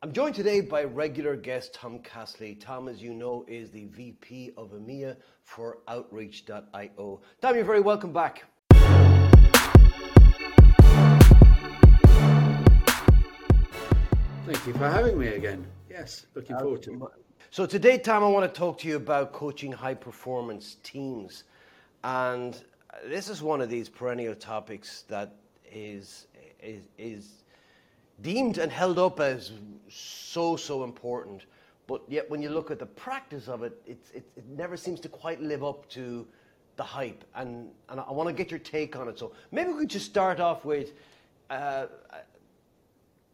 I'm joined today by regular guest Tom Castley. Tom, as you know, is the VP of EMEA for Outreach.io. Tom, you're very welcome back. Thank you for having me again. Yes, looking uh, forward to it. So today, Tom, I want to talk to you about coaching high performance teams. And this is one of these perennial topics that is, is, is deemed and held up as so, so important. But yet, when you look at the practice of it, it, it, it never seems to quite live up to the hype. And, and I want to get your take on it. So maybe we could just start off with uh,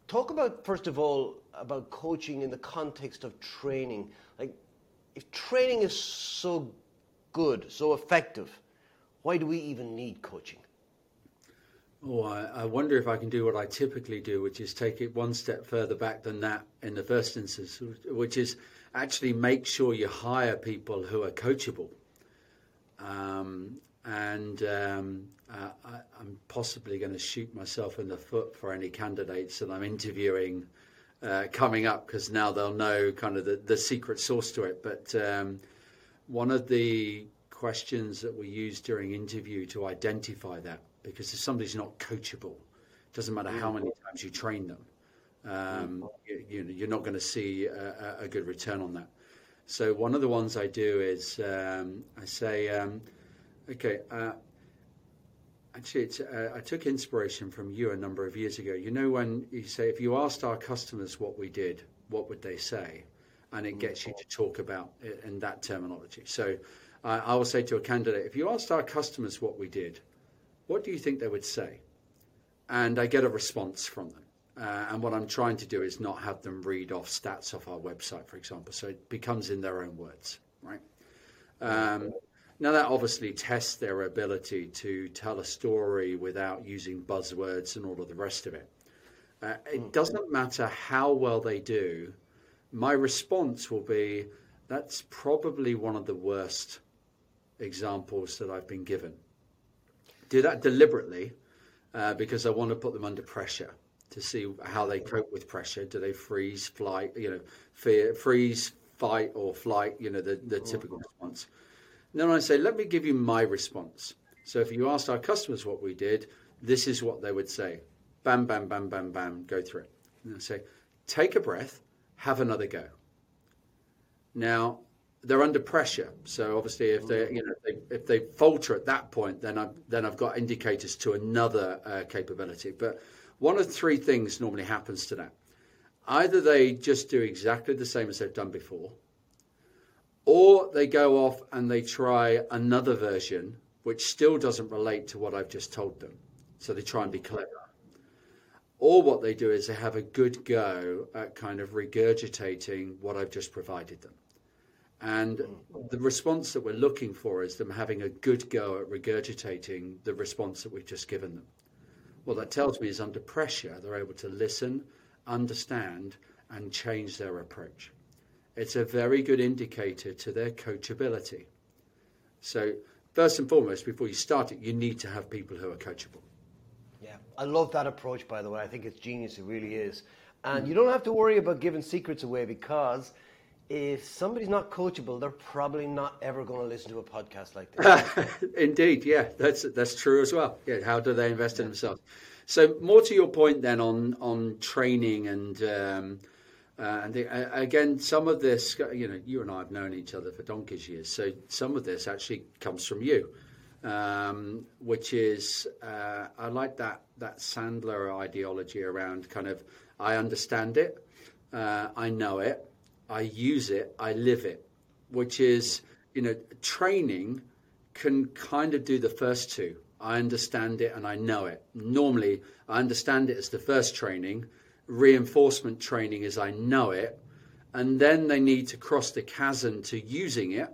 talk about, first of all, about coaching in the context of training. Like, if training is so good, so effective, why do we even need coaching? Oh, I, I, wonder if I can do what I typically do, which is take it one step further back than that in the first instance, which is actually make sure you hire people who are coachable. Um, and um, uh, I, am possibly going to shoot myself in the foot for any candidates that I'm interviewing uh, coming up because now they'll know kind of the, the secret sauce to it. But um, one of the questions that we use during interview to identify that because if somebody's not coachable, it doesn't matter how many times you train them, um, you, you, are not going to see a, a, good return on that. So one of the ones I do is um, I say, um, okay, uh, actually, uh, I took inspiration from you a number of years ago. You know when you say, if you asked our customers what we did, what would they say? And it gets you to talk about it in that terminology. So I will say to a candidate, if you asked our customers what we did, what do you think they would say? And I get a response from them. Uh, and what I'm trying to do is not have them read off stats off our website, for example. So it becomes in their own words, right? Um, now, that obviously tests their ability to tell a story without using buzzwords and all of the rest of it. Uh, it hmm. doesn't matter how well they do, my response will be that's probably one of the worst examples that I've been given do that deliberately uh, because I want to put them under pressure to see how they cope with pressure. Do they freeze, flight, you know, fear, freeze, fight, or flight? You know, the, the typical response. And then I say, let me give you my response. So if you asked our customers what we did, this is what they would say. Bam, bam, bam, bam, bam, go through it. And I say, take a breath, have another go. Now, they're under pressure. So obviously, if they you know if they, if they falter at that point, then I've then I've got indicators to another uh, capability. But one of three things normally happens to that. Either they just do exactly the same as they've done before, or they go off and they try another version which still doesn't relate to what I've just told them. So they try and be clever. Or what they do is they have a good go at kind of regurgitating what I've just provided them. And the response that we're looking for is them having a good go at regurgitating the response that we've just given them. What that tells me is under pressure, they're able to listen, understand, and change their approach. It's a very good indicator to their coachability. So, first and foremost, before you start it, you need to have people who are coachable. Yeah, I love that approach, by the way. I think it's genius, it really is. And mm. you don't have to worry about giving secrets away because if somebody's not coachable, they're probably not ever going to listen to a podcast like this. Indeed, yeah, that's that's true as well. Yeah, how do they invest in themselves? So, more to your point then on on training and um, uh, and the, uh, again, some of this, you know, you and I have known each other for donkey's years, so some of this actually comes from you, um, which is uh, I like that that Sandler ideology around kind of I understand it, uh, I know it I use it, I live it, which is, you know, training can kind of do the first two. I understand it and I know it. Normally, I understand it as the first training. Reinforcement training is I know it. And then they need to cross the chasm to using it.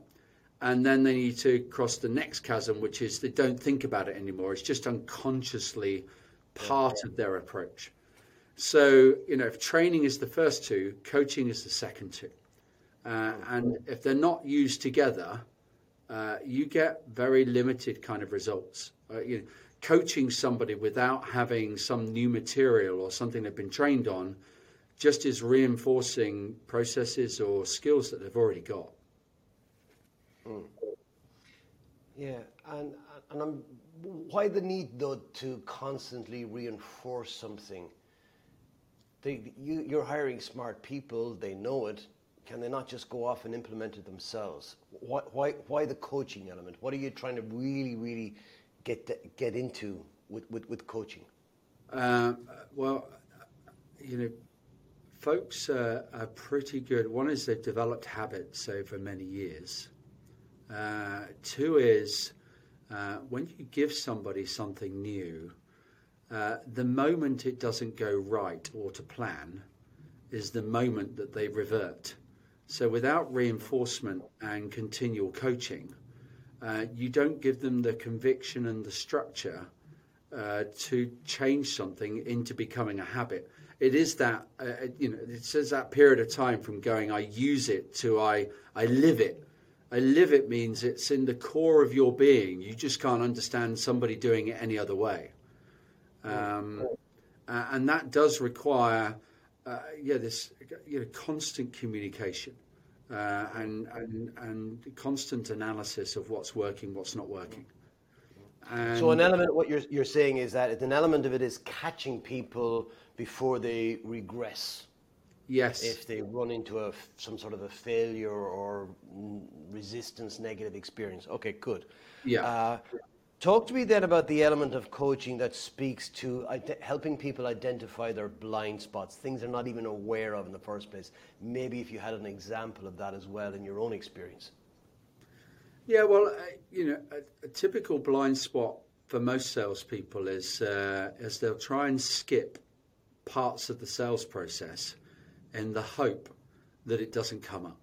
And then they need to cross the next chasm, which is they don't think about it anymore. It's just unconsciously part of their approach. So, you know, if training is the first two, coaching is the second two. Uh, and if they're not used together, uh, you get very limited kind of results. Uh, you know, coaching somebody without having some new material or something they've been trained on just is reinforcing processes or skills that they've already got. Mm. Yeah, and and I'm, why the need though to constantly reinforce something? They, you, you're hiring smart people; they know it. Can they not just go off and implement it themselves? Why, why, why the coaching element? What are you trying to really, really get get into with, with, with coaching? Uh, well, you know, folks are, are, pretty good. One is they've developed habits over many years. Uh, two is uh, when you give somebody something new, uh, the moment it doesn't go right or to plan is the moment that they revert. So without reinforcement and continual coaching, uh, you don't give them the conviction and the structure uh, to change something into becoming a habit. It is that uh, you know it says that period of time from going I use it to I I live it. I live it means it's in the core of your being. You just can't understand somebody doing it any other way, um, uh, and that does require uh, yeah this you know constant communication. Uh, and, and, and constant analysis of what's working, what's not working. And so an element, what you're, you're saying is that an element of it is catching people before they regress. Yes. If they run into a, some sort of a failure or resistance, negative experience. Okay, good. Yeah. Uh, talk to me then about the element of coaching that speaks to helping people identify their blind spots, things they're not even aware of in the first place. Maybe if you had an example of that as well in your own experience. Yeah, well, uh, you know, a, a, typical blind spot for most salespeople is uh, is they'll try and skip parts of the sales process in the hope that it doesn't come up.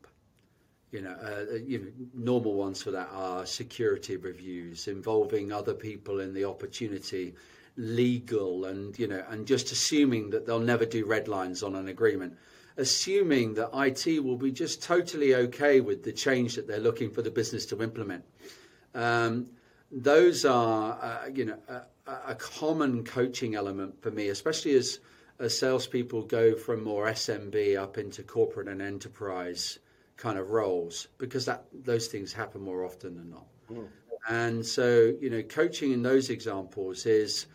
You know, uh, uh, you know, normal ones for that are security reviews involving other people in the opportunity, legal, and you know, and just assuming that they'll never do red lines on an agreement assuming that IT will be just totally okay with the change that they're looking for the business to implement. Um, those are, uh, you know, a, a, common coaching element for me, especially as, as salespeople go from more SMB up into corporate and enterprise kind of roles, because that those things happen more often than not. Mm. And so, you know, coaching in those examples is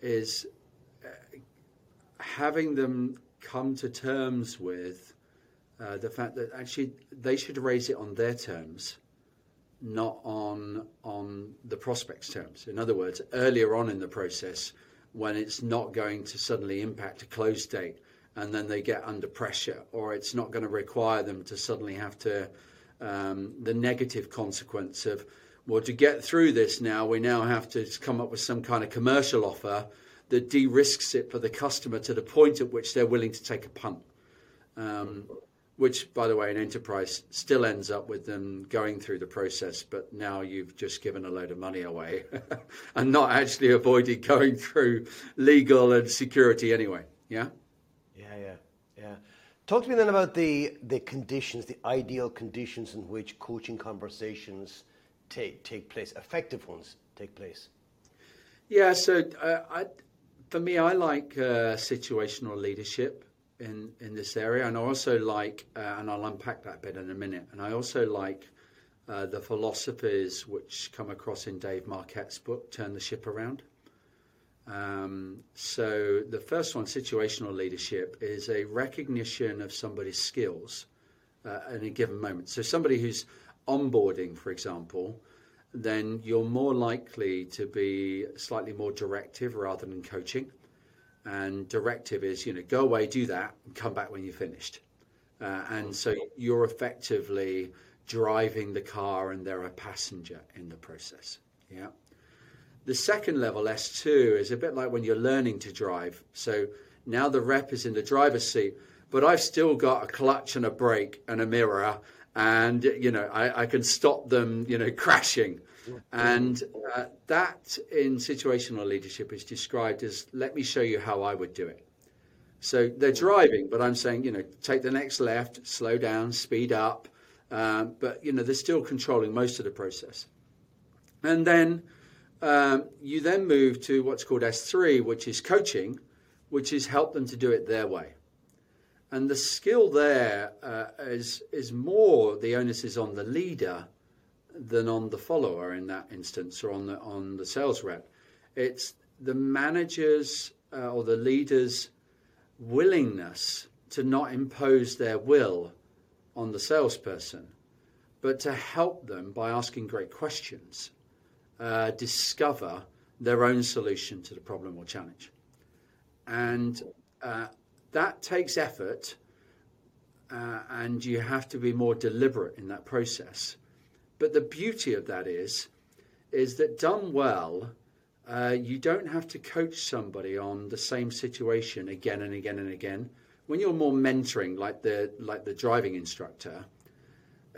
is uh, having them come to terms with uh, the fact that actually they should raise it on their terms, not on on the prospect's terms. In other words, earlier on in the process, when it's not going to suddenly impact a close date, and then they get under pressure, or it's not going to require them to suddenly have to um, the negative consequence of well, to get through this now, we now have to come up with some kind of commercial offer that de-risks it for the customer to the point at which they're willing to take a punt. Um, which, by the way, in enterprise still ends up with them going through the process, but now you've just given a load of money away and not actually avoided going through legal and security anyway. Yeah? Yeah, yeah, yeah. Talk to me then about the, the conditions, the ideal conditions in which coaching conversations take, take place, effective ones take place. Yeah, so uh, I, for me, I like uh, situational leadership in in this area, and I also like, uh, and I'll unpack that bit in a minute. And I also like uh, the philosophies which come across in Dave Marquet's book, "Turn the Ship Around." Um, so the first one, situational leadership, is a recognition of somebody's skills uh, at a given moment. So somebody who's onboarding, for example then you're more likely to be slightly more directive rather than coaching. And directive is, you know, go away, do that, and come back when you're finished. Uh, and so you're effectively driving the car and they're a passenger in the process. Yeah. The second level, S2, is a bit like when you're learning to drive. So now the rep is in the driver's seat, but I've still got a clutch and a brake and a mirror and you know I, I can stop them you know crashing. And uh, that in situational leadership is described as let me show you how I would do it. So they're driving but I'm saying you know take the next left slow down speed up um, but you know they're still controlling most of the process. And then um, you then move to what's called S3 which is coaching which is help them to do it their way And the skill there uh, is is more the onus is on the leader than on the follower in that instance, or on the on the sales rep. It's the manager's uh, or the leader's willingness to not impose their will on the salesperson, but to help them by asking great questions, uh, discover their own solution to the problem or challenge. And uh, that takes effort, uh, and you have to be more deliberate in that process. But the beauty of that is, is that done well, uh, you don't have to coach somebody on the same situation again and again and again. When you're more mentoring, like the like the driving instructor,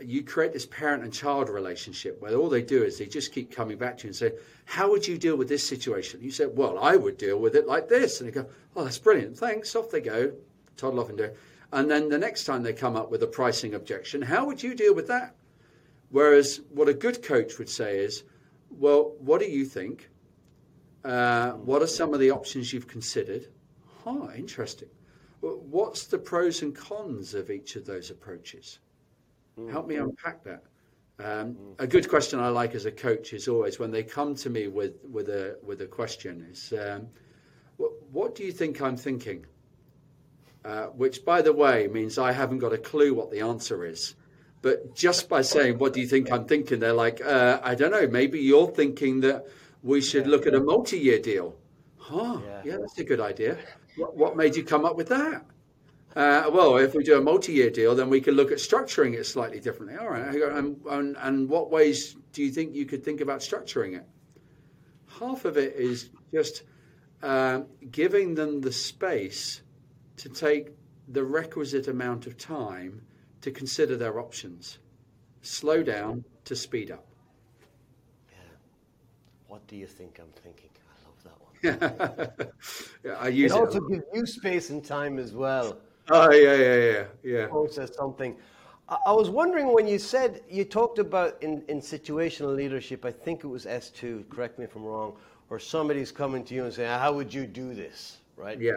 you create this parent and child relationship where all they do is they just keep coming back to you and say, "How would you deal with this situation?" You say, "Well, I would deal with it like this," and they go, "Oh, that's brilliant, thanks." Off they go, toddle off and do. And then the next time they come up with a pricing objection, how would you deal with that? Whereas what a good coach would say is, "Well, what do you think? Uh, what are some of the options you've considered? Oh, interesting. What's the pros and cons of each of those approaches? Mm. Help me unpack that. Um, mm. A good question I like as a coach is always when they come to me with, with a with a question is, um, what, what, do you think I'm thinking? Uh, which, by the way, means I haven't got a clue what the answer is. But just by saying, "What do you think I'm thinking?" they're like, uh, "I don't know. Maybe you're thinking that." we should yeah, look at a multi-year deal. Huh, yeah. yeah, that's a good idea. What, what, made you come up with that? Uh, well, if we do a multi-year deal, then we can look at structuring it slightly differently. All right, and, and, and what ways do you think you could think about structuring it? Half of it is just uh, giving them the space to take the requisite amount of time to consider their options. Slow down to speed up. What do you think I'm thinking? I love that one. yeah, I use it. also gives you space and time as well. Oh yeah, yeah, yeah, yeah. Process something. I was wondering when you said you talked about in, in situational leadership. I think it was S two. Correct me if I'm wrong. Or somebody's coming to you and saying, "How would you do this?" Right? Yeah.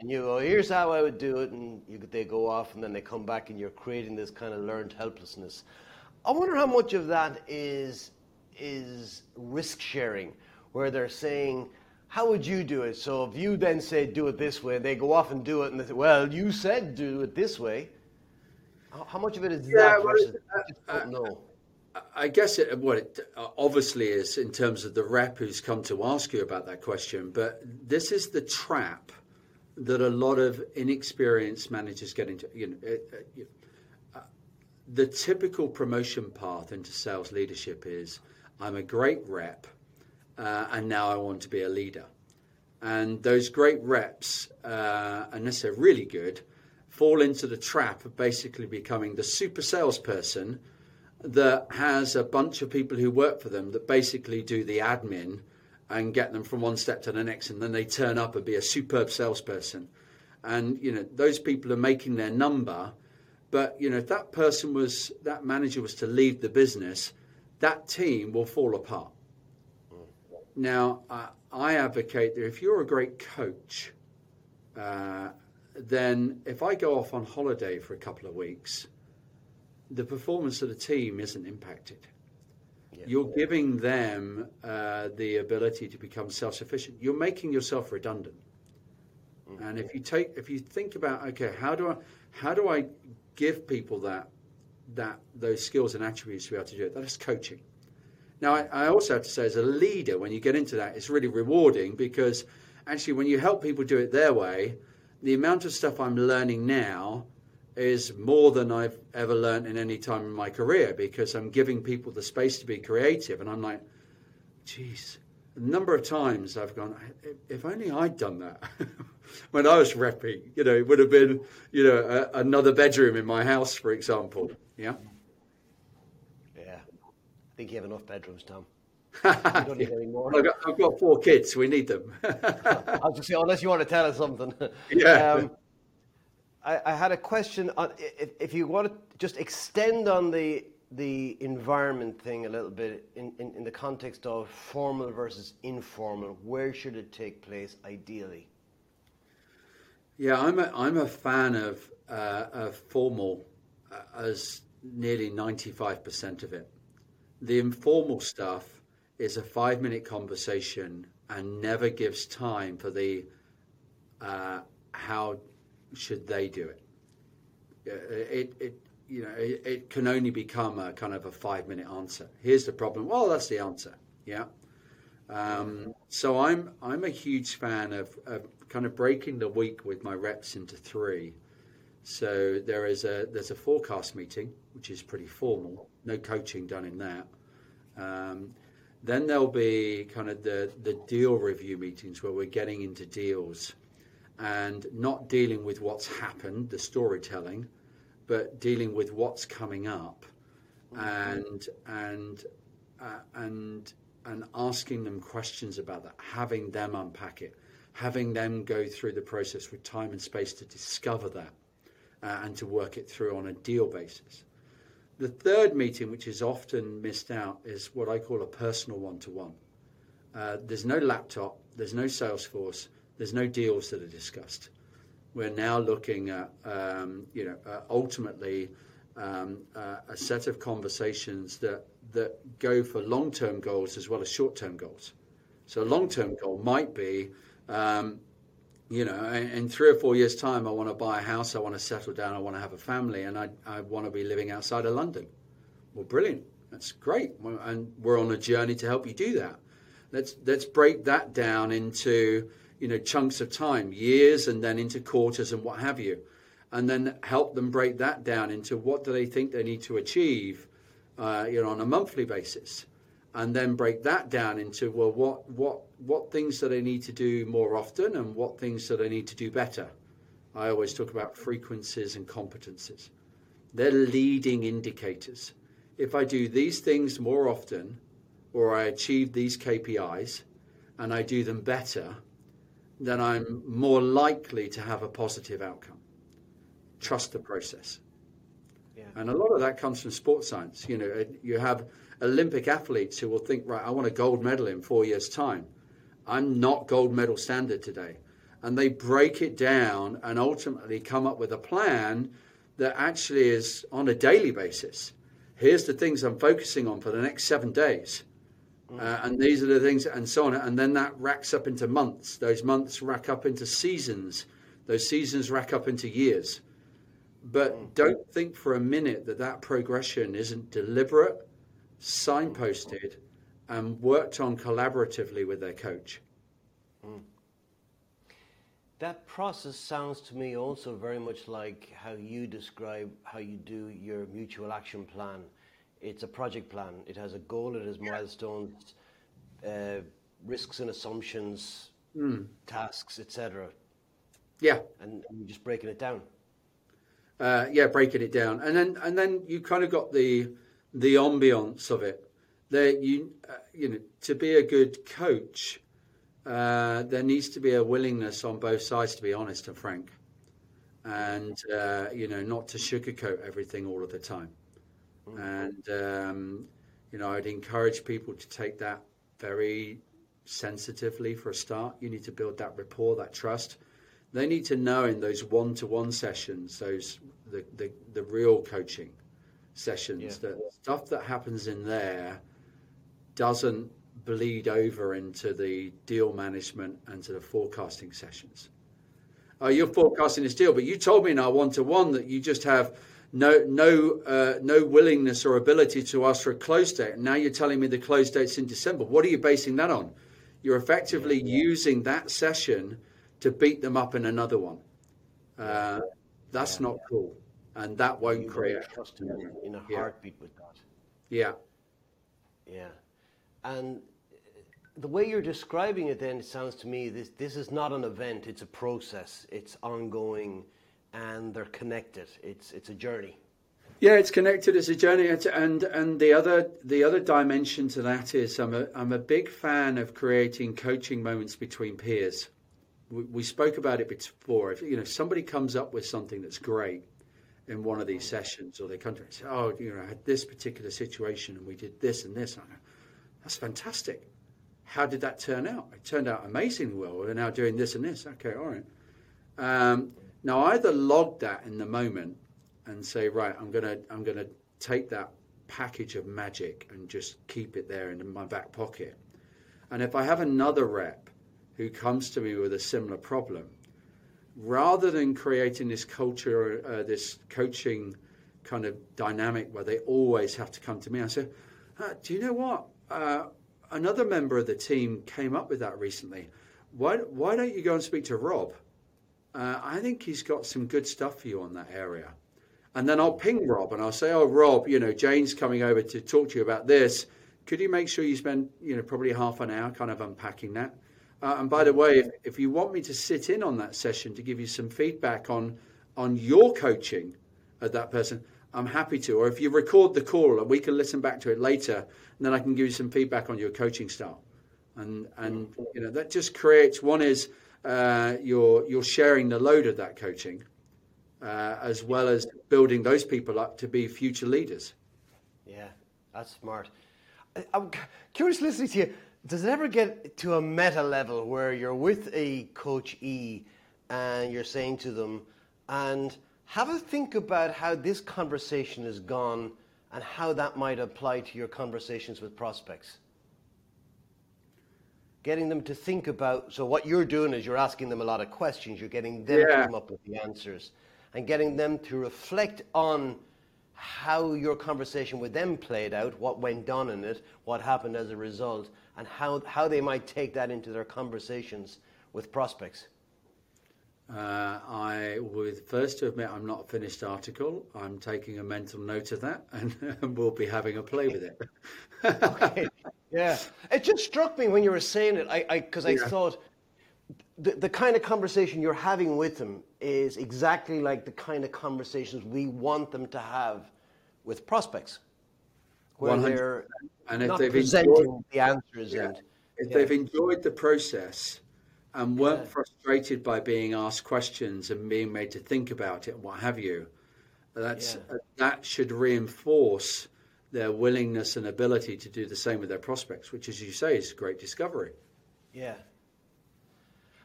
And you go, "Here's how I would do it," and you, they go off, and then they come back, and you're creating this kind of learned helplessness. I wonder how much of that is is risk sharing, where they're saying, how would you do it? So if you then say, do it this way, and they go off and do it, and they say, well, you said do it this way. How, much of it is yeah, that versus uh, uh, no? I guess it, what it obviously is in terms of the rep who's come to ask you about that question, but this is the trap that a lot of inexperienced managers get into. You know, it, it, uh, the typical promotion path into sales leadership is I'm a great rep, uh, and now I want to be a leader. And those great reps, uh, unless they're really good, fall into the trap of basically becoming the super salesperson that has a bunch of people who work for them that basically do the admin and get them from one step to the next, and then they turn up and be a superb salesperson. And you know those people are making their number, but you know if that person was that manager was to leave the business, that team will fall apart. Now, uh, I advocate that if you're a great coach, uh, then if I go off on holiday for a couple of weeks, the performance of the team isn't impacted. Yeah. You're giving them uh, the ability to become self-sufficient. You're making yourself redundant. Mm-hmm. And if you take, if you think about, okay, how do I, how do I give people that that those skills and attributes to be able to do it. That is coaching. Now, I, I also have to say, as a leader, when you get into that, it's really rewarding because actually, when you help people do it their way, the amount of stuff I'm learning now is more than I've ever learned in any time in my career because I'm giving people the space to be creative. And I'm like, geez, a number of times I've gone, if only I'd done that when I was repping, you know, it would have been, you know, a, another bedroom in my house, for example. Yeah. Yeah. Think you have enough bedrooms, Tom. You don't need any. I've got, I've got four kids. We need them. I was just say, unless you want to tell us something. Yeah. Um, I, I, had a question on if, if you want to just extend on the the environment thing a little bit in, in, in, the context of formal versus informal. Where should it take place ideally? Yeah, I'm a, I'm a fan of, uh, of formal uh, as nearly 95% of it. The informal stuff is a five minute conversation and never gives time for the uh, how should they do it. It, it you know it, it, can only become a kind of a five minute answer. Here's the problem. Well, that's the answer. Yeah. Um, so I'm I'm a huge fan of, of kind of breaking the week with my reps into three. So there is a there's a forecast meeting which is pretty formal. No coaching done in that. Um, then there'll be kind of the, the deal review meetings where we're getting into deals and not dealing with what's happened, the storytelling, but dealing with what's coming up and and uh, and and asking them questions about that, having them unpack it, having them go through the process with time and space to discover that uh, and to work it through on a deal basis. The third meeting, which is often missed out, is what I call a personal one to one. There's no laptop, there's no Salesforce, there's no deals that are discussed. We're now looking at, um, you know, uh, ultimately um, uh, a set of conversations that that go for long-term goals as well as short-term goals. So a long-term goal might be, um, you know, in three or four years' time, I want to buy a house, I want to settle down, I want to have a family, and I, I want to be living outside of London. Well, brilliant. That's great. And we're on a journey to help you do that. Let's, let's break that down into, you know, chunks of time, years, and then into quarters and what have you. And then help them break that down into what do they think they need to achieve, uh, you know, on a monthly basis and then break that down into well what what what things do they need to do more often and what things do they need to do better. I always talk about frequencies and competencies. They're leading indicators. If i do these things more often or i achieve these kpis and i do them better then i'm more likely to have a positive outcome. Trust the process. Yeah. and a lot of that comes from sports science. You know uh, you have Olympic athletes who will think, right, I want a gold medal in four years' time. I'm not gold medal standard today. And they break it down and ultimately come up with a plan that actually is on a daily basis. Here's the things I'm focusing on for the next seven days. Mm. Uh, and these are the things, and so on. And then that racks up into months. Those months rack up into seasons. Those seasons rack up into years. But mm. don't think for a minute that that progression isn't deliberate signposted, and worked on collaboratively with their coach. Mm. That process sounds to me also very much like how you describe how you do your mutual action plan. It's a project plan. It has a goal. It has milestones, uh, risks and assumptions, mm. tasks, etc. Yeah, and, and you're just breaking it down. Uh, yeah, breaking it down, and then and then you kind of got the the ambience of it. There, you uh, you know, to be a good coach, uh, there needs to be a willingness on both sides to be honest and frank, and uh, you know, not to sugarcoat everything all of the time. Mm-hmm. And um, you know, I'd encourage people to take that very sensitively for a start. You need to build that rapport, that trust. They need to know in those one-to-one sessions, those the, the, the real coaching, sessions yeah. that stuff that happens in there doesn't bleed over into the deal management and to the forecasting sessions. Uh, you're forecasting this deal, but you told me in our one-to-one that you just have no no uh, no willingness or ability to ask for a close date. And now you're telling me the close date's in December. What are you basing that on? You're effectively yeah, yeah. using that session to beat them up in another one. Uh, that's not cool and that won't you create trust in, in a heartbeat yeah. with that. Yeah. Yeah, and uh, the way you're describing it, then it sounds to me this this is not an event; it's a process. It's ongoing, and they're connected. It's it's a journey. Yeah, it's connected as a journey, and and the other the other dimension to that is I'm a I'm a big fan of creating coaching moments between peers. We, we spoke about it before. If you know somebody comes up with something that's great, in one of these sessions, or they come to me and say, "Oh, you know, I had this particular situation, and we did this and this." I go, "That's fantastic. How did that turn out?" It turned out amazingly well. We're now doing this and this. Okay, all right. Um, now, I either log that in the moment and say, right, I'm gonna I'm gonna take that package of magic and just keep it there in my back pocket. And if I have another rep who comes to me with a similar problem, rather than creating this culture, uh, this coaching kind of dynamic where they always have to come to me, I say, uh, do you know what? Uh, another member of the team came up with that recently. Why, why don't you go and speak to Rob? Uh, I think he's got some good stuff for you on that area. And then I'll ping Rob and I'll say, oh, Rob, you know, Jane's coming over to talk to you about this. Could you make sure you spend, you know, probably half an hour kind of unpacking that? Uh, and by the way, if, if you want me to sit in on that session to give you some feedback on on your coaching of that person, I'm happy to. Or if you record the call, and we can listen back to it later, and then I can give you some feedback on your coaching style. And and you know that just creates one is uh, you're you're sharing the load of that coaching, uh, as well as building those people up to be future leaders. Yeah, that's smart. I'm curious listening to you does it ever get to a meta level where you're with a coach E and you're saying to them, and have a think about how this conversation has gone and how that might apply to your conversations with prospects? Getting them to think about, so what you're doing is you're asking them a lot of questions, you're getting them yeah. to come up with the answers, and getting them to reflect on how your conversation with them played out, what went on in it, what happened as a result, and how, how they might take that into their conversations with prospects? Uh, I would first to admit I'm not a finished article. I'm taking a mental note of that, and, we'll be having a play with it. okay. Yeah, it just struck me when you were saying it. I because I, I yeah. thought the, the kind of conversation you're having with them is exactly like the kind of conversations we want them to have with prospects, where 100%. they're and if they've enjoyed the answers yeah, and if yeah. they've enjoyed the process and weren't yeah. frustrated by being asked questions and being made to think about it and what have you, that's that should reinforce their willingness and ability to do the same with their prospects, which, as you say, is a great discovery. Yeah.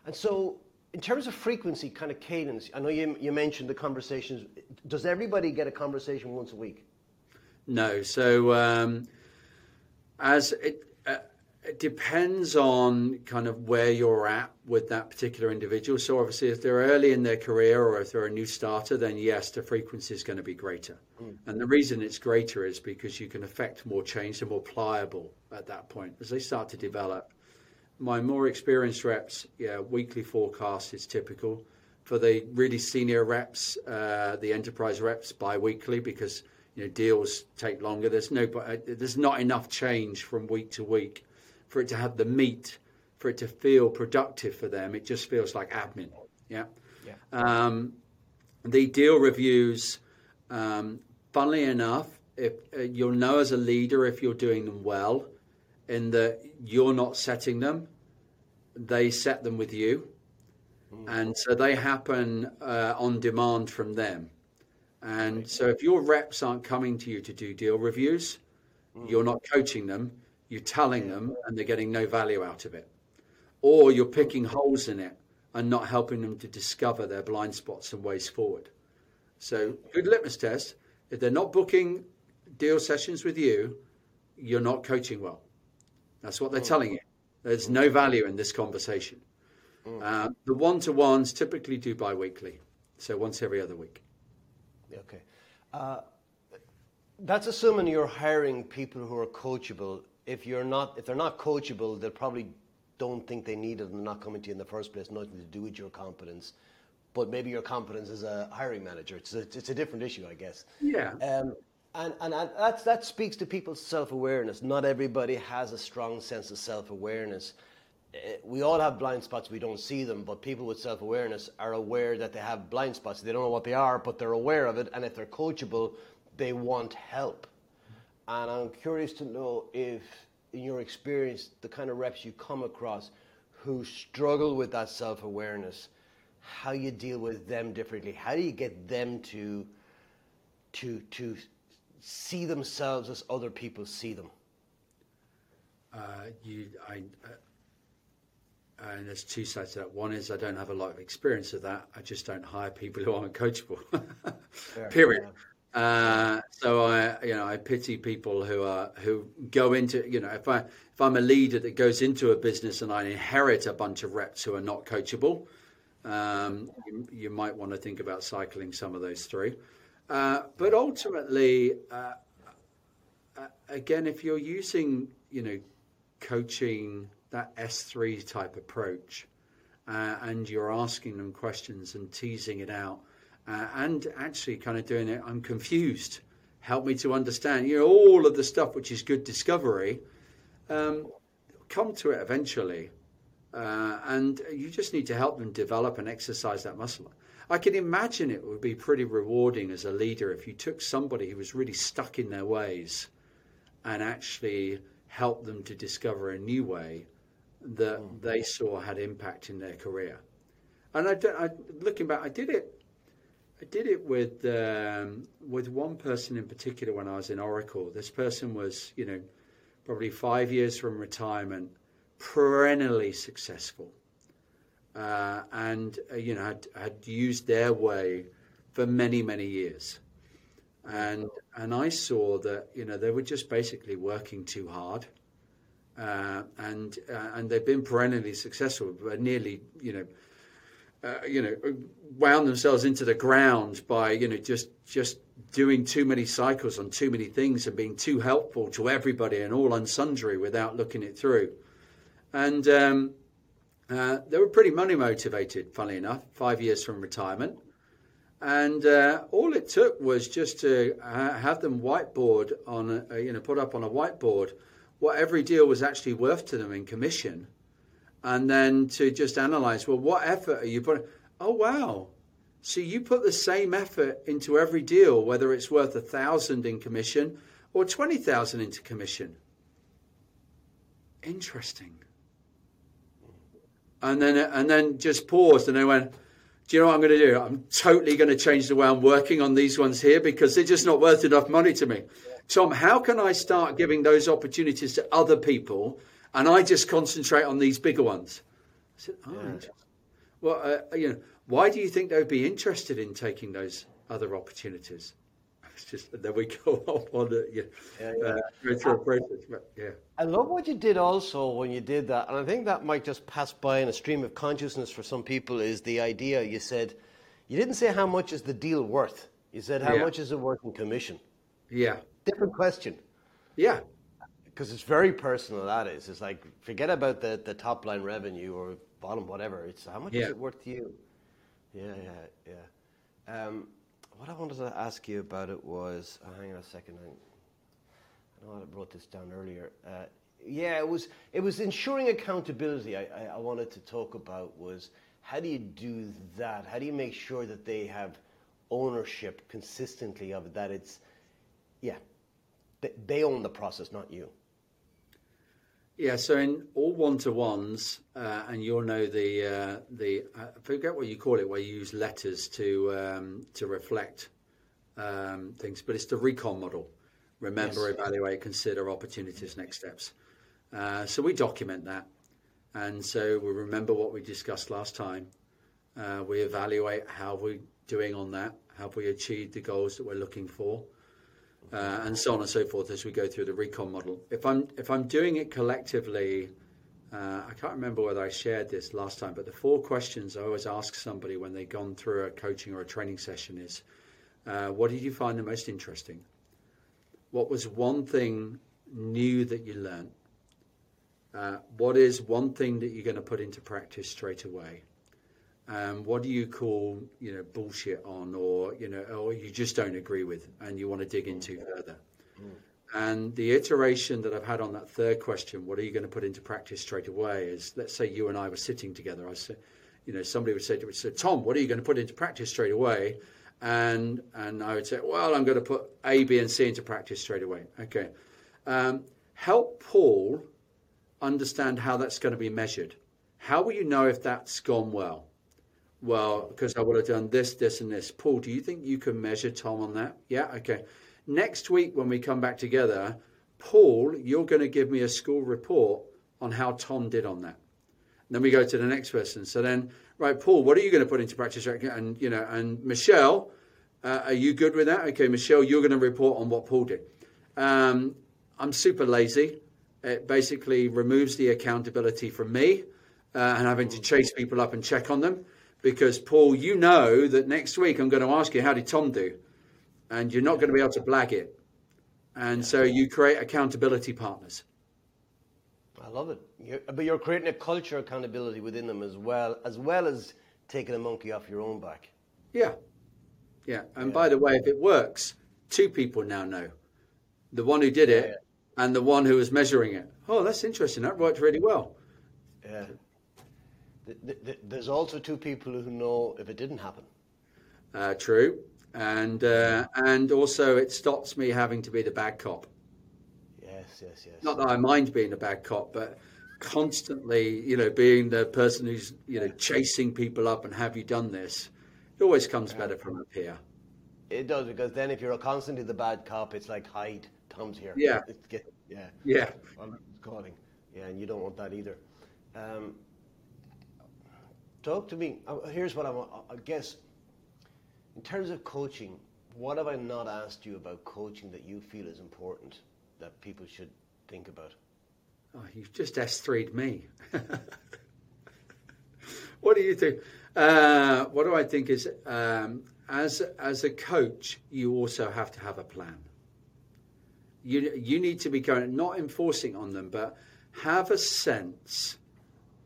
And so, in terms of frequency, kind of cadence, I know you, you mentioned the conversations. Does everybody get a conversation once a week? No. So, um, as it, uh, it depends on kind of where you're at with that particular individual. So obviously, if they're early in their career or if they're a new starter, then yes, the frequency is going to be greater. Mm. And the reason it's greater is because you can affect more change. They're more pliable at that point as they start to develop. My more experienced reps, yeah, weekly forecast is typical. For the really senior reps, uh, the enterprise reps, bi-weekly because you know, deals take longer. There's no, uh, there's not enough change from week to week for it to have the meat, for it to feel productive for them. It just feels like admin. Yeah. yeah. Um, the deal reviews, um, funnily enough, if uh, you'll know as a leader if you're doing them well, in that you're not setting them, they set them with you, mm. and so they happen uh, on demand from them. And so if your reps aren't coming to you to do deal reviews, mm. you're not coaching them, you're telling them and they're getting no value out of it. Or you're picking holes in it and not helping them to discover their blind spots and ways forward. So good litmus test. If they're not booking deal sessions with you, you're not coaching well. That's what they're mm. telling you. There's no value in this conversation. Mm. Uh, the one-to-ones typically do bi-weekly, so once every other week. Okay. Uh, that's assuming you're hiring people who are coachable. If you're not, if they're not coachable, they probably don't think they need it and they're not coming to you in the first place. Nothing to do with your competence, but maybe your competence as a hiring manager. It's a, it's a different issue, I guess. Yeah. Um, and that speaks to people's self awareness. Not everybody has a strong sense of self awareness. Eh, we all have blind spots, we don't see them, but people with self awareness are aware that they have blind spots. They don't know what they are, but they're aware of it, and if they're coachable, they want help. And I'm curious to know if, in your experience, the kind of reps you come across who struggle with that self awareness, how you deal with them differently. How do you get them to, to, to see themselves as other people see them? Uh, you, I, uh and there's two sides to that. One is I don't have a lot of experience of that. I just don't hire people who aren't coachable. Period. Uh, so I, you know, I pity people who are who go into, you know, if I if I'm a leader that goes into a business and I inherit a bunch of reps who are not coachable, um, you, you, might want to think about cycling some of those through. Uh, but ultimately, uh, uh again, if you're using, you know, coaching that S3 type approach, uh, and you're asking them questions and teasing it out, uh, and actually kind of doing it, I'm confused. Help me to understand. You know, all of the stuff which is good discovery, um, come to it eventually. Uh, and you just need to help them develop and exercise that muscle. I can imagine it would be pretty rewarding as a leader if you took somebody who was really stuck in their ways and actually helped them to discover a new way that mm. they saw had impact in their career. And I, I, looking back, I did it. I did it with um, with one person in particular when I was in Oracle. This person was, you know, probably five years from retirement, perennially successful, uh, and uh, you know had, had used their way for many many years, and and I saw that you know they were just basically working too hard uh, and uh, and they've been perennially successful, but nearly you know. Uh, you know, wound themselves into the ground by you know just just doing too many cycles on too many things and being too helpful to everybody and all and sundry without looking it through. And um, uh, they were pretty money motivated, funnily enough, five years from retirement. And uh, all it took was just to have them whiteboard on, a, you know, put up on a whiteboard what every deal was actually worth to them in commission, and then to just analyze, well, what effort are you putting? Oh, wow. So you put the same effort into every deal, whether it's worth a thousand in commission or 20,000 into commission. Interesting. And then, and then just paused and they went, do you know what I'm going to do? I'm totally going to change the way I'm working on these ones here because they're just not worth enough money to me. Tom, how can I start giving those opportunities to other people and I just concentrate on these bigger ones? I said, oh, yeah. well, uh, you know, why do you think they would be interested in taking those other opportunities? It's just then we go off on it, yeah, yeah, yeah. Uh, through a process. But, yeah. I love what you did also when you did that, and I think that might just pass by in a stream of consciousness for some people. Is the idea you said you didn't say how much is the deal worth. You said how yeah. much is it worth in commission. Yeah, different question. Yeah. Because it's very personal, that is. It's like, forget about the, the top line revenue or bottom, whatever. It's how much yeah. is it worth to you? Yeah, yeah, yeah. Um, what I wanted to ask you about it was, oh, hang on a second. I, know I wrote this down earlier. Uh, yeah, it was it was ensuring accountability. I, I, I, wanted to talk about was how do you do that? How do you make sure that they have ownership consistently of it? That it's yeah, they, they own the process, not you. Yeah, so in all one-to-ones, uh, and you'll know the uh, the I forget what you call it, where you use letters to um, to reflect um, things, but it's the recon model. Remember, yes. evaluate, consider opportunities, next steps. Uh, so we document that, and so we remember what we discussed last time. Uh, we evaluate how we're doing on that. Have we achieved the goals that we're looking for? Uh, and so on and so forth as we go through the recon model. If I'm if I'm doing it collectively, uh, I can't remember whether I shared this last time, but the four questions I always ask somebody when they've gone through a coaching or a training session is, uh, what did you find the most interesting? What was one thing new that you learned? Uh, what is one thing that you're going to put into practice straight away? Um, what do you call you know bullshit on or you know or you just don't agree with and you want to dig into further? Mm. and the iteration that i've had on that third question what are you going to put into practice straight away is let's say you and i were sitting together i said you know somebody would say to me so tom what are you going to put into practice straight away? And and i would say well i'm going to put a b and c into practice straight away. Okay. Um, help paul understand how that's going to be measured. How will you know if that's gone well well, because I would have done this, this, and this. Paul, do you think you can measure Tom on that? Yeah, okay. Next week, when we come back together, Paul, you're going to give me a school report on how Tom did on that. Then we go to the next person. So then, right, Paul, what are you going to put into practice? And you know, and Michelle, uh, are you good with that? Okay, Michelle, you're going to report on what Paul did. Um, I'm super lazy. It basically removes the accountability from me uh, and having to chase people up and check on them. Because Paul, you know that next week I'm going to ask you how did Tom do, and you're not going to be able to blag it. And so you create accountability partners. I love it. You're, but you're creating a culture of accountability within them as well, as well as taking a monkey off your own back. Yeah, yeah. And yeah. by the way, if it works, two people now know the one who did it yeah. and the one who was measuring it. Oh, that's interesting. That worked really well. Yeah. There's also two people who know if it didn't happen. Uh, true, and uh, and also it stops me having to be the bad cop. Yes, yes, yes. Not that I mind being a bad cop, but constantly, you know, being the person who's you know chasing people up and have you done this, it always comes better from up here. It does because then if you're constantly the bad cop, it's like hide. Tom's here. Yeah. Get, yeah. Yeah. I'm calling. Yeah, and you don't want that either. Um, talk to me. Uh, here's what I want. I guess, in terms of coaching, what have I not asked you about coaching that you feel is important that people should think about? Oh, you've just S3'd me. what do you think? Uh, what do I think is um, as as a coach, you also have to have a plan. You you need to be going not enforcing on them, but have a sense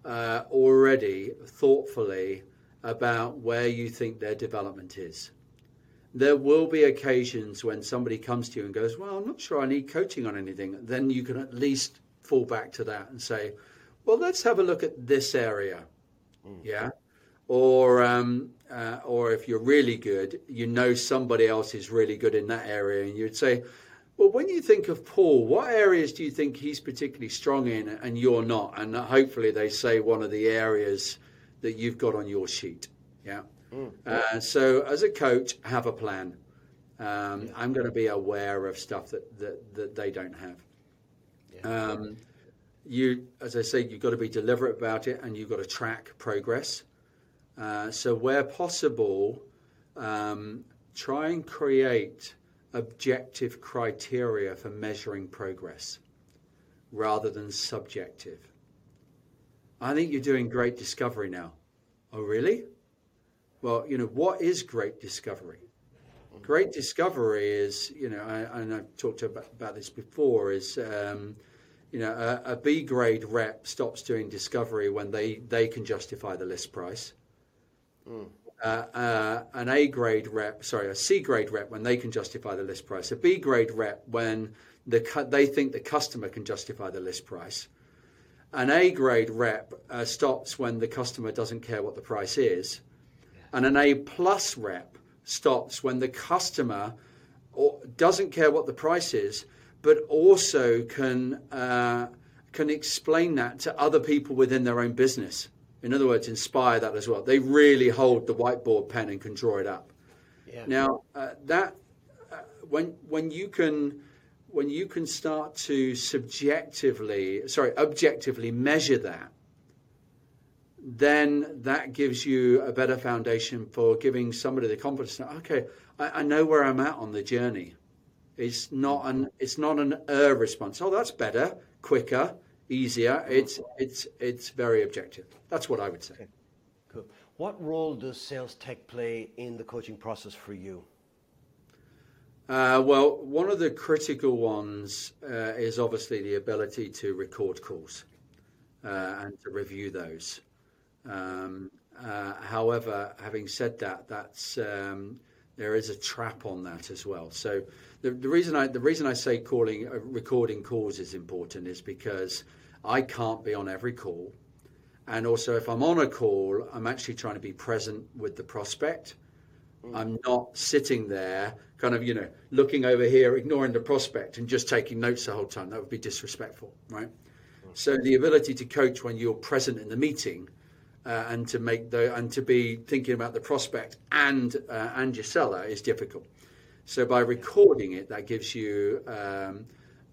uh, already thoughtfully about where you think their development is. There will be occasions when somebody comes to you and goes, "Well, I'm not sure I need coaching on anything." Then you can at least fall back to that and say, "Well, let's have a look at this area." Mm. Yeah or um, uh, or if you're really good, you know somebody else is really good in that area, and you'd say, well, when you think of Paul, what areas do you think he's particularly strong in, and you're not? And hopefully, they say one of the areas that you've got on your sheet. Yeah. Mm. Uh, so, as a coach, have a plan. Um, yeah. I'm going to be aware of stuff that, that, that they don't have. Yeah. Um, you, as I say, you've got to be deliberate about it, and you've got to track progress. Uh, so, where possible, um, try and create objective criteria for measuring progress rather than subjective. I think you're doing great discovery now. Oh, really? Well, you know, what is great discovery? Great discovery is, you know, I, and I've talked about, about this before, is, um, you know, a, a B grade rep stops doing discovery when they, they can justify the list price uh, uh, an A grade rep, sorry, a C grade rep when they can justify the list price, a B grade rep when the cu- they think the customer can justify the list price. An A grade rep uh, stops when the customer doesn't care what the price is, and an A plus rep stops when the customer doesn't care what the price is, but also can uh, can explain that to other people within their own business. In other words, inspire that as well. They really hold the whiteboard pen and can draw it up. Yeah. Now, uh, that uh, when when you can when you can start to subjectively, sorry, objectively measure that, then that gives you a better foundation for giving somebody the confidence. Okay, I, I know where I'm at on the journey. It's not an it's not an er response. Oh, that's better, quicker easier. It's it's it's very objective. That's what I would say. Okay. Cool. What role does sales tech play in the coaching process for you? Uh, well, one of the critical ones uh, is obviously the ability to record calls uh, and to review those. Um, uh, however, having said that, that's um, there is a trap on that as well. So the, the reason I the reason I say calling uh, recording calls is important is because I can't be on every call, and also if I'm on a call, I'm actually trying to be present with the prospect. Mm. I'm not sitting there, kind of you know looking over here, ignoring the prospect and just taking notes the whole time. That would be disrespectful, right? Mm. So the ability to coach when you're present in the meeting. Uh, and to make the and to be thinking about the prospect and uh, and your seller is difficult. So by recording it, that gives you um,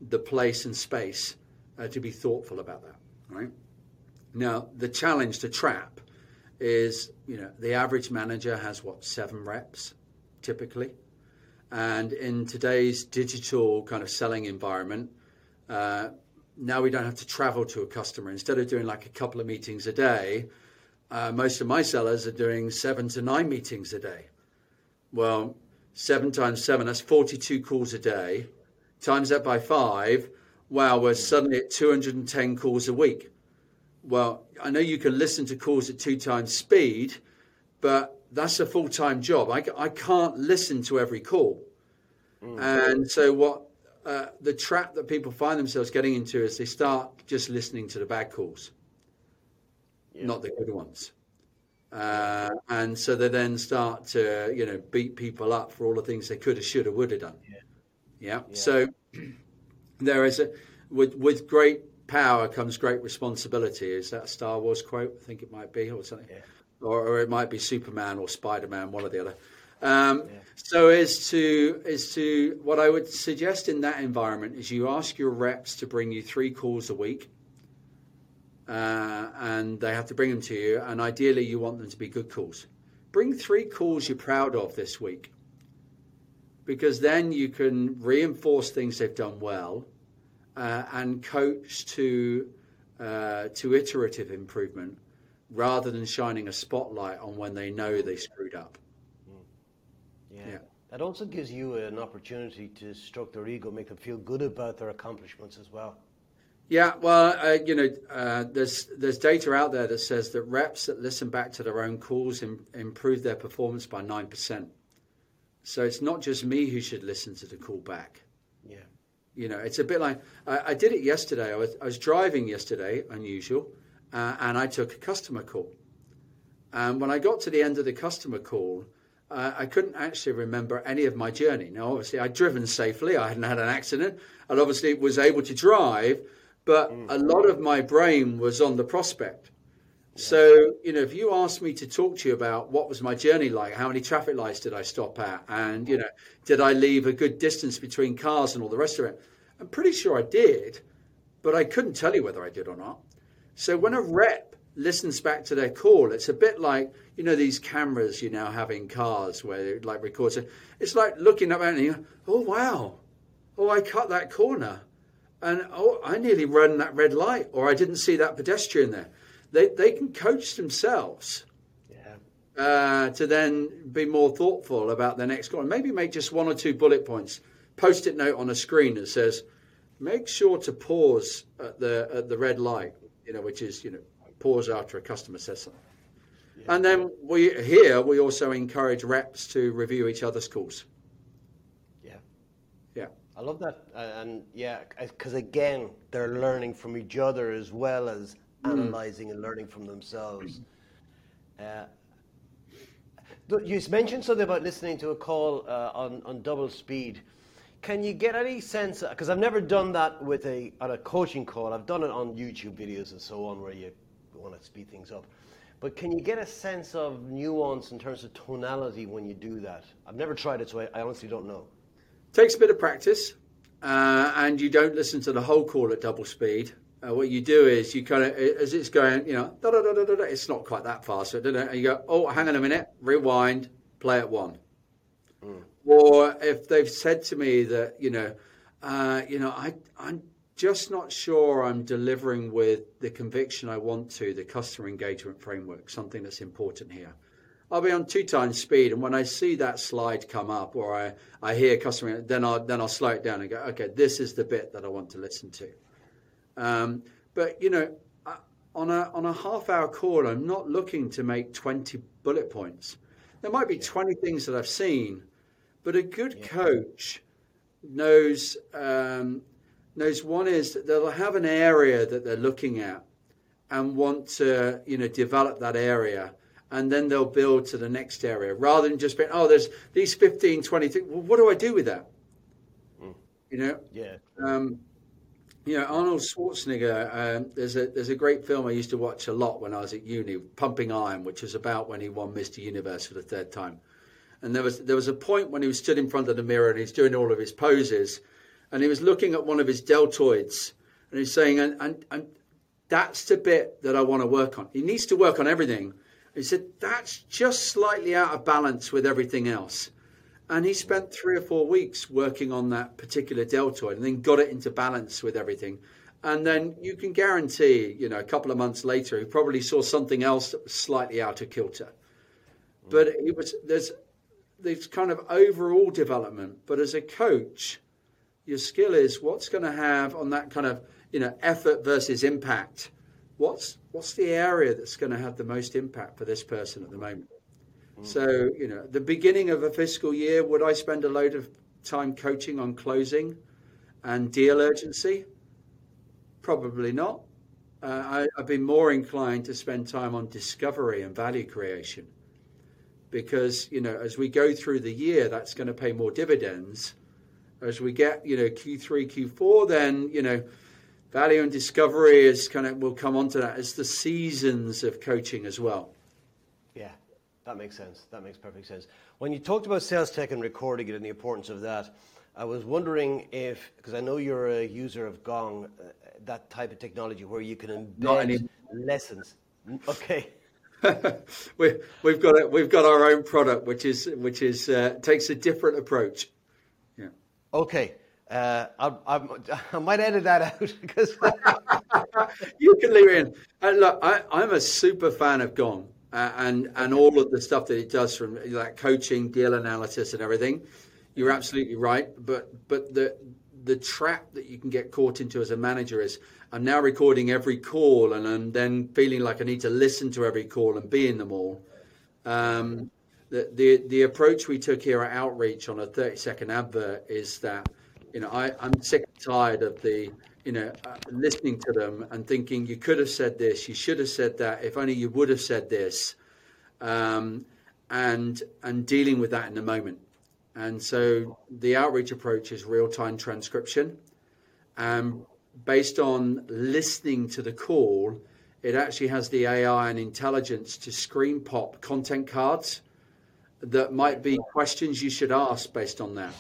the place and space uh, to be thoughtful about that, right? Now, the challenge, to trap, is you know the average manager has what seven reps typically, and in today's digital kind of selling environment, uh, now we don't have to travel to a customer. Instead of doing like a couple of meetings a day, uh, most of my sellers are doing seven to nine meetings a day. Well, seven times seven, that's 42 calls a day. Times that by five, wow, we're suddenly at 210 calls a week. Well, I know you can listen to calls at two times speed, but that's a full time job. I, I can't listen to every call. Mm. And so, what uh, the trap that people find themselves getting into is they start just listening to the bad calls, yeah. not the good ones. Uh, and so they then start to, you know, beat people up for all the things they could have, should have, would have done. Yeah. yeah. yeah. So there is a with with great power comes great responsibility. Is that a Star Wars quote? I think it might be, or something, yeah. or, or it might be Superman or Spider Man, one or the other. Um. So is to is to what I would suggest in that environment is you ask your reps to bring you three calls a week, uh, and they have to bring them to you, and ideally you want them to be good calls. Bring three calls you're proud of this week, because then you can reinforce things they've done well, uh, and coach to uh, to iterative improvement rather than shining a spotlight on when they know they screwed up. Yeah. yeah. That also gives you an opportunity to stroke their ego, make them feel good about their accomplishments as well. Yeah, well, uh, you know, uh, there's there's data out there that says that reps that listen back to their own calls Im- improve their performance by nine percent. So it's not just me who should listen to the call back. Yeah, you know, it's a bit like I, I did it yesterday. I was I was driving yesterday, unusual, uh, and I took a customer call. And when I got to the end of the customer call, uh, I couldn't actually remember any of my journey. Now, obviously, I'd driven safely, I hadn't had an accident, and obviously was able to drive, but mm. a lot of my brain was on the prospect. So, you know, if you asked me to talk to you about what was my journey like, how many traffic lights did I stop at, and, you know, did I leave a good distance between cars and all the rest of it, I'm pretty sure I did, but I couldn't tell you whether I did or not. So when a rep listens back to their call, it's a bit like you know these cameras you now have in cars where it like records it. It's like looking up and you, oh wow, oh I cut that corner, and oh I nearly ran that red light, or I didn't see that pedestrian there. They they can coach themselves. Yeah. Uh, to then be more thoughtful about their next call, and maybe make just one or two bullet points, post-it note on a screen that says, "Make sure to pause at the at the red light," you know, which is you know pause after a customer says something. Yeah. And then we here we also encourage reps to review each other's calls. I love that, uh, and yeah, because again, they're learning from each other as well as mm. analyzing and learning from themselves. Uh, you mentioned something about listening to a call uh, on on double speed. Can you get any sense? Because I've never done that with a on a coaching call. I've done it on YouTube videos and so on, where you want to speed things up. But can you get a sense of nuance in terms of tonality when you do that? I've never tried it, so I, I honestly don't know. Takes a bit of practice, uh, and you don't listen to the whole call at double speed. Uh, what you do is you kind of, as it's going, you know, da, da, da, it's not quite that fast, so, and you go, oh, hang on a minute, rewind, play at one. Mm. Or if they've said to me that, you know, uh, you know, I, I'm just not sure I'm delivering with the conviction I want to, the customer engagement framework, something that's important here. I'll be on two times speed, and when I see that slide come up or I, I hear customer, then I'll then I'll slow it down and go, okay, this is the bit that I want to listen to. Um, but you know, on a on a half hour call, I'm not looking to make 20 bullet points. There might be 20 things that I've seen, but a good yeah. coach knows um, knows one is that they'll have an area that they're looking at and want to, you know, develop that area. And then they'll build to the next area rather than just being, oh, there's these 15, 20 things. Well, what do I do with that? Mm. You know? Yeah. Um, you know, Arnold Schwarzenegger, um, there's, a, there's a great film I used to watch a lot when I was at uni, Pumping Iron, which was about when he won Mr. Universe for the third time. And there was, there was a point when he was stood in front of the mirror and he's doing all of his poses and he was looking at one of his deltoids and he's saying, and, and, and that's the bit that I want to work on. He needs to work on everything. He said, that's just slightly out of balance with everything else. And he spent three or four weeks working on that particular deltoid and then got it into balance with everything. And then you can guarantee, you know, a couple of months later, he probably saw something else that was slightly out of kilter. Hmm. But it was there's there's kind of overall development. But as a coach, your skill is what's going to have on that kind of you know effort versus impact. What's what's the area that's going to have the most impact for this person at the moment? Mm. So you know, the beginning of a fiscal year, would I spend a load of time coaching on closing and deal urgency? Probably not. Uh, I, I've been more inclined to spend time on discovery and value creation because you know as we go through the year, that's going to pay more dividends. As we get you know Q3, Q4, then you know value and discovery is kind of we'll come on to that as the seasons of coaching as well. Yeah, that makes sense. That makes perfect sense. When you talked about sales tech and recording it and the importance of that, I was wondering if because I know you're a user of Gong, uh, that type of technology where you can embed lessons. Okay. we, we've got it. We've got our own product, which is which is uh, takes a different approach. Yeah. Okay. Uh, I, I, I, might edit that out because you can leave it in. And look, I, am a super fan of Gong uh, and and all of the stuff that it does from like coaching, deal analysis, and everything. You're absolutely right, but but the the trap that you can get caught into as a manager is I'm now recording every call and I'm then feeling like I need to listen to every call and be in them all. Um, the, the the approach we took here at Outreach on a 30 second advert is that you know I, I'm sick and tired of the you know uh, listening to them and thinking you could have said this, you should have said that, if only you would have said this, um, and and dealing with that in the moment. And so the outreach approach is real time transcription. And based on listening to the call, it actually has the AI and intelligence to screen pop content cards that might be questions you should ask based on that.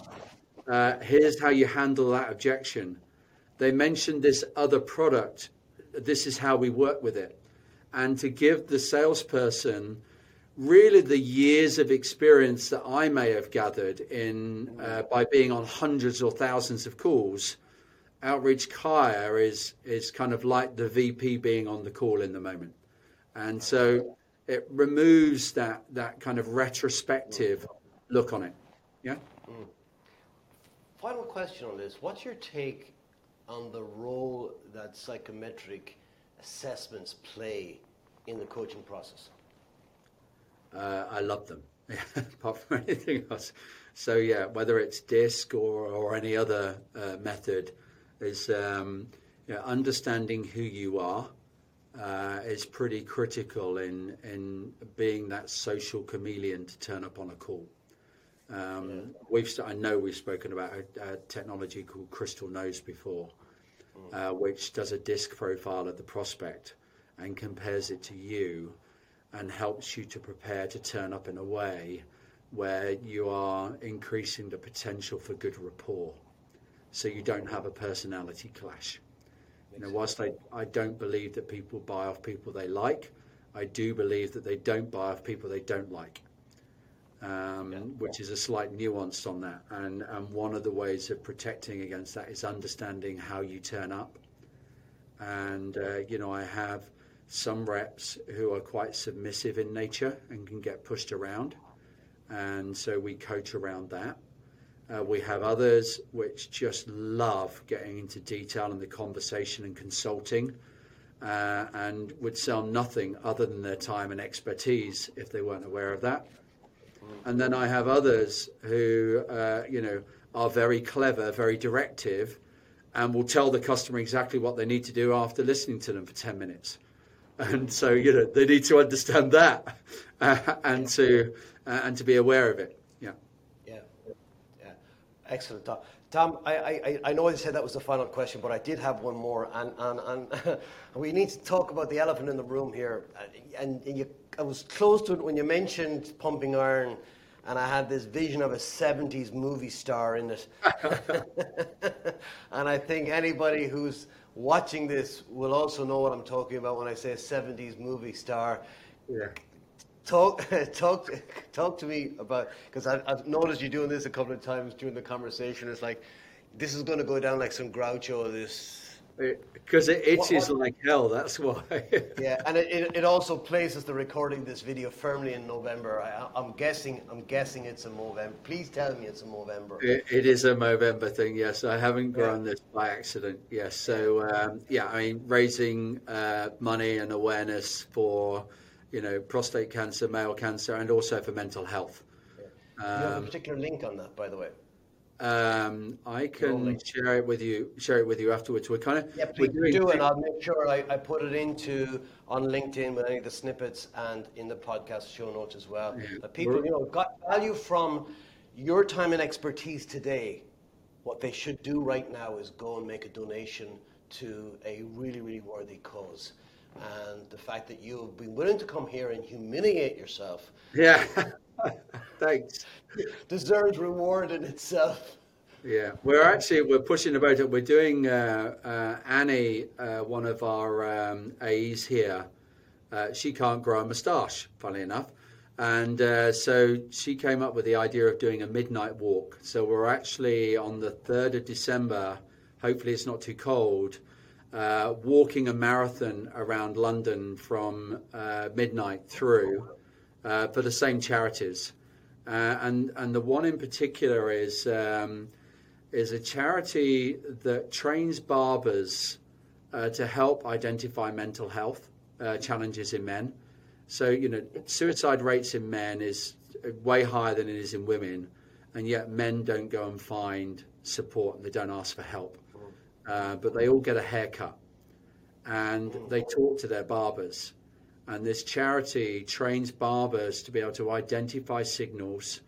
Uh, here's how you handle that objection. They mentioned this other product. This is how we work with it. And to give the salesperson really the years of experience that I may have gathered in uh, by being on hundreds or thousands of calls, Outreach Kaia is is kind of like the VP being on the call in the moment, and so it removes that that kind of retrospective look on it. Yeah. Mm. Final question on this: What's your take on the role that psychometric assessments play in the coaching process? Uh, I love them, apart from anything else. So yeah, whether it's DISC or, or any other uh, method, is um, you know, understanding who you are uh, is pretty critical in in being that social chameleon to turn up on a call. Um, yeah. We've I know we've spoken about a, a technology called Crystal Knows before, mm. uh, which does a disc profile of the prospect and compares it to you and helps you to prepare to turn up in a way where you are increasing the potential for good rapport so you don't have a personality clash. You know, whilst I, I don't believe that people buy off people they like, I do believe that they don't buy off people they don't like, um, yeah. which is a slight nuance on that. And, and one of the ways of protecting against that is understanding how you turn up. And, uh, you know, I have some reps who are quite submissive in nature and can get pushed around. And so we coach around that. Uh, we have others which just love getting into detail in the conversation and consulting uh, and would sell nothing other than their time and expertise if they weren't aware of that. And then I have others who, uh, you know, are very clever, very directive, and will tell the customer exactly what they need to do after listening to them for 10 minutes and so you know they need to understand that uh, and to uh, and to be aware of it. Yeah. Yeah. Yeah. Excellent, Tom. Tom, I, know I said that was the final question, but I did have one more, and we need to talk about the elephant in the room here. Uh, you, I was close to it when you mentioned pumping iron and I had this vision of a 70s movie star in it. and I think anybody who's watching this will also know what I'm talking about when I say a 70s movie star. Talk, talk, talk to me about because I've noticed you doing this a couple of times during the conversation. It's like this is going to go down like some Groucho. This because it, it itches what, like hell. That's why. yeah, and it, it, it, also places the recording this video firmly in November. I, am guessing. I'm guessing it's a November. Please tell me it's a November. it, it is a November thing. Yes, I haven't grown yeah. this by accident. Yes, so um, yeah, I mean, raising uh, money and awareness for you know prostate cancer, male cancer, and also for mental health. Yeah. Do you have a um, particular link on that, by the way? Um, I can share it with you. Share it with you afterwards. We're kind of yeah, please do, and I'll make sure I, I put it into on LinkedIn with any of the snippets and in the podcast show notes as well. Yeah. That people, We're, you know, got value from your time and expertise today. What they should do right now is go and make a donation to a really, really worthy cause. And the fact that you've been willing to come here and humiliate yourself. Yeah. Thanks. Deserves reward in itself. Yeah, we're actually we're pushing about it. We're doing uh, uh, Annie, uh, one of our um, AEs here. Uh, she can't grow a moustache, funnily enough, and uh, so she came up with the idea of doing a midnight walk. So we're actually on the third of December. Hopefully, it's not too cold. Uh, walking a marathon around London from midnight through for the same charities. Uh, and and the one in particular is um, is a charity that trains barbers uh, to help identify mental health uh, challenges in men. So you know, suicide rates in men is way higher than it is in women, and yet men don't go and find support and they don't ask for help. Uh, but they all get a haircut, and they talk to their barbers and this charity trains barbers to be able to identify signals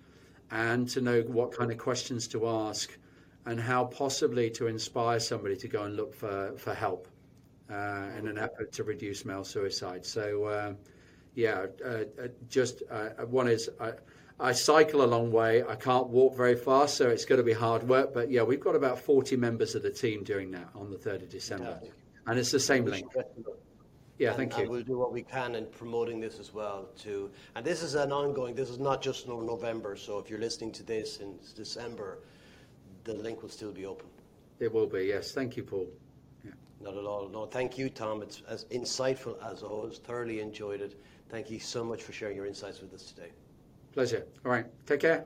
and to know what kind of questions to ask and how possibly to inspire somebody to go and look for, for help uh, in an effort to reduce male suicide. So, uh, yeah, uh, uh just uh, one is I, cycle a long way. I can't walk very fast, so it's going to be hard work. But yeah, we've got about 40 members of the team doing that on the 3rd of December. And it's the same link. Yeah, and, thank you. We'll do what we can in promoting this as well. To and this is an ongoing. This is not just November. So if you're listening to this in December, the link will still be open. It will be. Yes. Thank you, Paul. Yeah. Not at all. No, thank you, Tom. It's as insightful as always. Thoroughly enjoyed it. Thank you so much for sharing your insights with us today. Pleasure. All right. Take care.